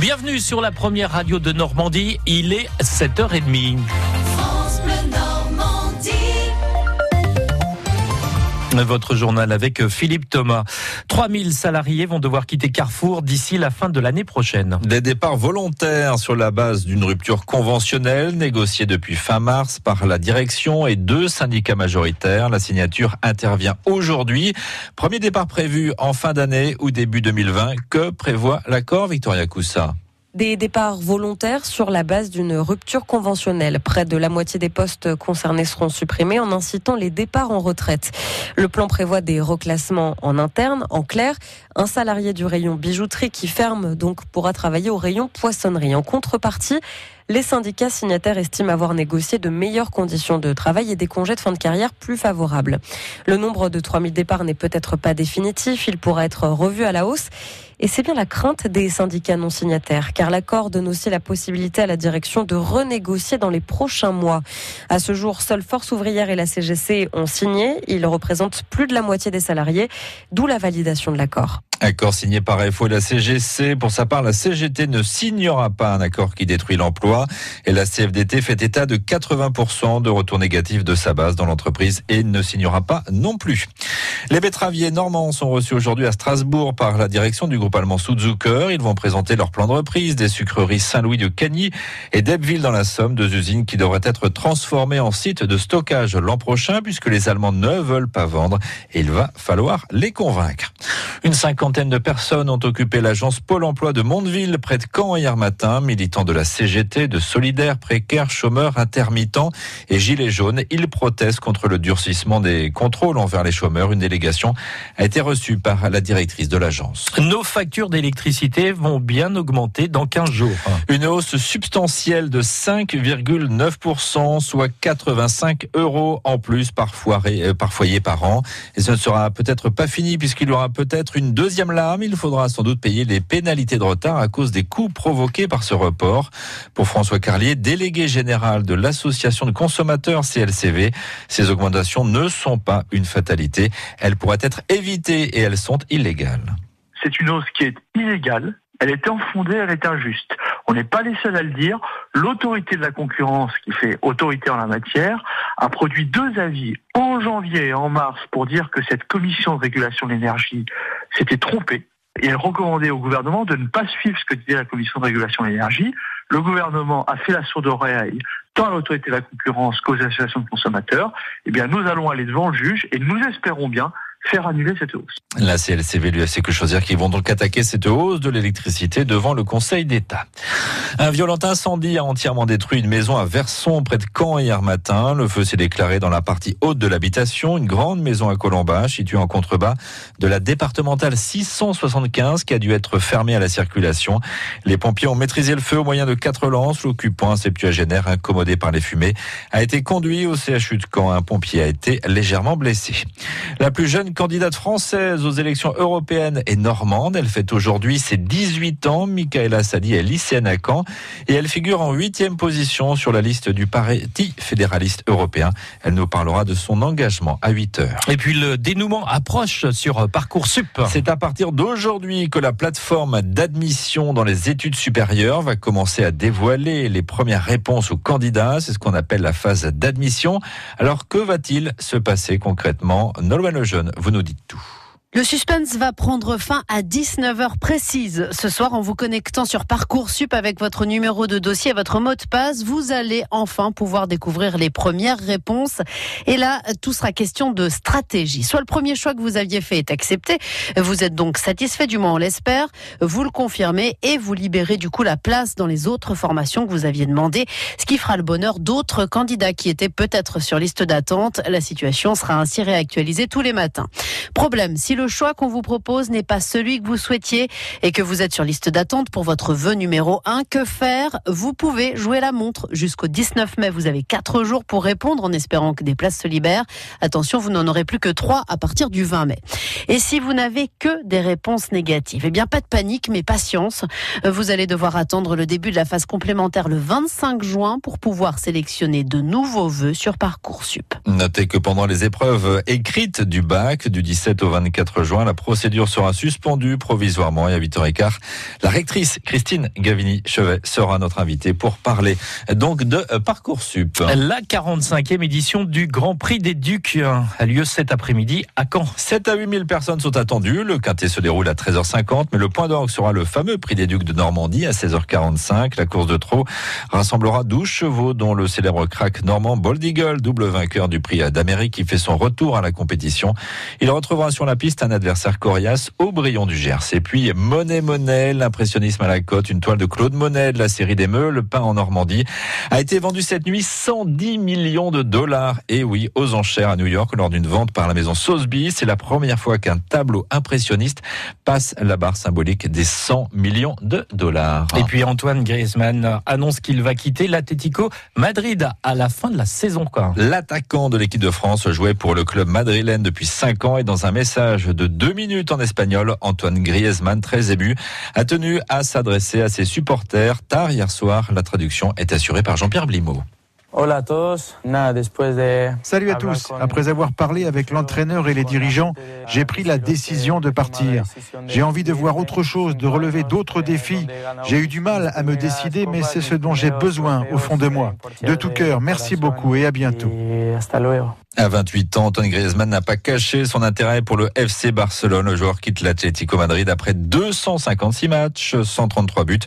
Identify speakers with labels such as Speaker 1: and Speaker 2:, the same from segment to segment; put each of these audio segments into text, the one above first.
Speaker 1: Bienvenue sur la première radio de Normandie. Il est 7h30. Votre journal avec Philippe Thomas. 3000 salariés vont devoir quitter Carrefour d'ici la fin de l'année prochaine.
Speaker 2: Des départs volontaires sur la base d'une rupture conventionnelle négociée depuis fin mars par la direction et deux syndicats majoritaires. La signature intervient aujourd'hui. Premier départ prévu en fin d'année ou début 2020. Que prévoit l'accord Victoria Coussa?
Speaker 3: Des départs volontaires sur la base d'une rupture conventionnelle. Près de la moitié des postes concernés seront supprimés en incitant les départs en retraite. Le plan prévoit des reclassements en interne. En clair, un salarié du rayon bijouterie qui ferme donc pourra travailler au rayon poissonnerie. En contrepartie, les syndicats signataires estiment avoir négocié de meilleures conditions de travail et des congés de fin de carrière plus favorables. Le nombre de 3000 départs n'est peut-être pas définitif, il pourra être revu à la hausse. Et c'est bien la crainte des syndicats non signataires, car l'accord donne aussi la possibilité à la direction de renégocier dans les prochains mois. À ce jour, seule Force ouvrière et la CGC ont signé. Ils représentent plus de la moitié des salariés, d'où la validation de l'accord.
Speaker 2: Accord signé par FO et la CGC. Pour sa part, la CGT ne signera pas un accord qui détruit l'emploi. Et la CFDT fait état de 80% de retour négatif de sa base dans l'entreprise et ne signera pas non plus. Les betteraviers normands sont reçus aujourd'hui à Strasbourg par la direction du groupe allemand Sudzucker. Ils vont présenter leur plan de reprise des sucreries Saint-Louis de Cagny et d'Ebbeville dans la Somme, deux usines qui devraient être transformées en site de stockage l'an prochain puisque les Allemands ne veulent pas vendre et il va falloir les convaincre. Une cinquantaine de personnes ont occupé l'agence Pôle emploi de Mondeville, près de Caen, hier matin. Militants de la CGT, de solidaires, précaires, chômeurs, intermittents et gilets jaunes. Ils protestent contre le durcissement des contrôles envers les chômeurs. Une délégation a été reçue par la directrice de l'agence.
Speaker 1: Nos factures d'électricité vont bien augmenter dans 15 jours.
Speaker 2: Une hausse substantielle de 5,9%, soit 85 euros en plus par foyer, par foyer par an. Et ce ne sera peut-être pas fini puisqu'il y aura peut-être une deuxième lame. Il faudra sans doute payer les pénalités de retard à cause des coûts provoqués par ce report. Pour François Carlier, délégué général de l'association de consommateurs CLCV, ces augmentations ne sont pas une fatalité. Elles pourraient être évitées et elles sont illégales.
Speaker 4: C'est une hausse qui est illégale. Elle était infondée, elle est injuste. On n'est pas les seuls à le dire. L'autorité de la concurrence, qui fait autorité en la matière, a produit deux avis en janvier et en mars pour dire que cette commission de régulation de l'énergie s'était trompée et elle recommandait au gouvernement de ne pas suivre ce que disait la commission de régulation de l'énergie. Le gouvernement a fait la sourde oreille tant à l'autorité de la concurrence qu'aux associations de consommateurs. Eh bien, nous allons aller devant le juge et nous espérons bien faire annuler cette hausse.
Speaker 2: La CLCV lui a fait que choisir qu'ils vont donc attaquer cette hausse de l'électricité devant le Conseil d'État. Un violent incendie a entièrement détruit une maison à Verson, près de Caen, hier matin. Le feu s'est déclaré dans la partie haute de l'habitation, une grande maison à Colomba, située en contrebas de la départementale 675, qui a dû être fermée à la circulation. Les pompiers ont maîtrisé le feu au moyen de quatre lances. L'occupant, septuagénaire incommodé par les fumées, a été conduit au CHU de Caen. Un pompier a été légèrement blessé. La plus jeune candidate française aux élections européennes et normande. Elle fait aujourd'hui ses 18 ans. Michaela Sadi est lycéenne à Caen et elle figure en huitième position sur la liste du Parti fédéraliste européen. Elle nous parlera de son engagement à 8 heures.
Speaker 1: Et puis le dénouement approche sur Parcoursup.
Speaker 2: C'est à partir d'aujourd'hui que la plateforme d'admission dans les études supérieures va commencer à dévoiler les premières réponses aux candidats. C'est ce qu'on appelle la phase d'admission. Alors que va-t-il se passer concrètement? Nolwenn Lejeune vous nous dites tout.
Speaker 5: Le suspense va prendre fin à 19h précise. Ce soir, en vous connectant sur Parcoursup avec votre numéro de dossier et votre mot de passe, vous allez enfin pouvoir découvrir les premières réponses. Et là, tout sera question de stratégie. Soit le premier choix que vous aviez fait est accepté, vous êtes donc satisfait, du moins on l'espère, vous le confirmez et vous libérez du coup la place dans les autres formations que vous aviez demandé, ce qui fera le bonheur d'autres candidats qui étaient peut-être sur liste d'attente. La situation sera ainsi réactualisée tous les matins. Problème, si le choix qu'on vous propose n'est pas celui que vous souhaitiez et que vous êtes sur liste d'attente pour votre vœu numéro 1, que faire? Vous pouvez jouer la montre jusqu'au 19 mai. Vous avez 4 jours pour répondre en espérant que des places se libèrent. Attention, vous n'en aurez plus que 3 à partir du 20 mai. Et si vous n'avez que des réponses négatives, eh bien pas de panique, mais patience. Vous allez devoir attendre le début de la phase complémentaire le 25 juin pour pouvoir sélectionner de nouveaux vœux sur Parcoursup.
Speaker 2: Notez que pendant les épreuves écrites du bac du 17 au 24 4 juin. La procédure sera suspendue provisoirement et à 8h15, la rectrice Christine Gavini-Chevet sera notre invitée pour parler donc de Parcoursup.
Speaker 1: La 45e édition du Grand Prix des Ducs a lieu cet après-midi à Caen.
Speaker 2: 7 à 8 000 personnes sont attendues. Le quintet se déroule à 13h50, mais le point d'orgue sera le fameux Prix des Ducs de Normandie à 16h45. La course de trot rassemblera 12 chevaux, dont le célèbre crack normand Bold Eagle, double vainqueur du Prix d'Amérique, qui fait son retour à la compétition. Il retrouvera sur la piste un adversaire coriace, Aubryon du Gers. Et puis Monet Monet, l'impressionnisme à la côte, une toile de Claude Monet de la série des Meux, le pain en Normandie, a été vendu cette nuit 110 millions de dollars. Et oui, aux enchères à New York lors d'une vente par la maison Sotheby. C'est la première fois qu'un tableau impressionniste passe la barre symbolique des 100 millions de dollars.
Speaker 1: Et puis Antoine Griezmann annonce qu'il va quitter l'Atlético Madrid à la fin de la saison.
Speaker 2: L'attaquant de l'équipe de France jouait pour le club madrilène depuis 5 ans et dans un message de 2 minutes en espagnol, Antoine Griezmann, très ému, a tenu à s'adresser à ses supporters tard hier soir. La traduction est assurée par Jean-Pierre Blimaud.
Speaker 6: Salut à tous. Après avoir parlé avec l'entraîneur et les dirigeants, j'ai pris la décision de partir. J'ai envie de voir autre chose, de relever d'autres défis. J'ai eu du mal à me décider, mais c'est ce dont j'ai besoin au fond de moi. De tout cœur, merci beaucoup et à bientôt.
Speaker 2: À 28 ans, Antoine Griezmann n'a pas caché son intérêt pour le FC Barcelone. Le joueur quitte l'Atlético Madrid après 256 matchs, 133 buts,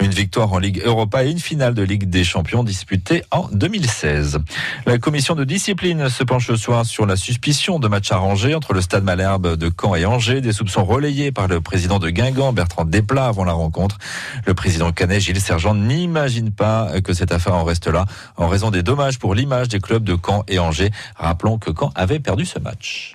Speaker 2: une victoire en Ligue Europa et une finale de Ligue des Champions disputée en 2016. La commission de discipline se penche ce soir sur la suspicion de match arrangé entre le Stade Malherbe de Caen et Angers, des soupçons relayés par le président de Guingamp, Bertrand Desplat, avant la rencontre. Le président canet, Gilles Sergent, n'imagine pas que cette affaire en reste là, en raison des dommages pour l'image des clubs de Caen et Angers. Rappelons que Caen avait perdu ce match.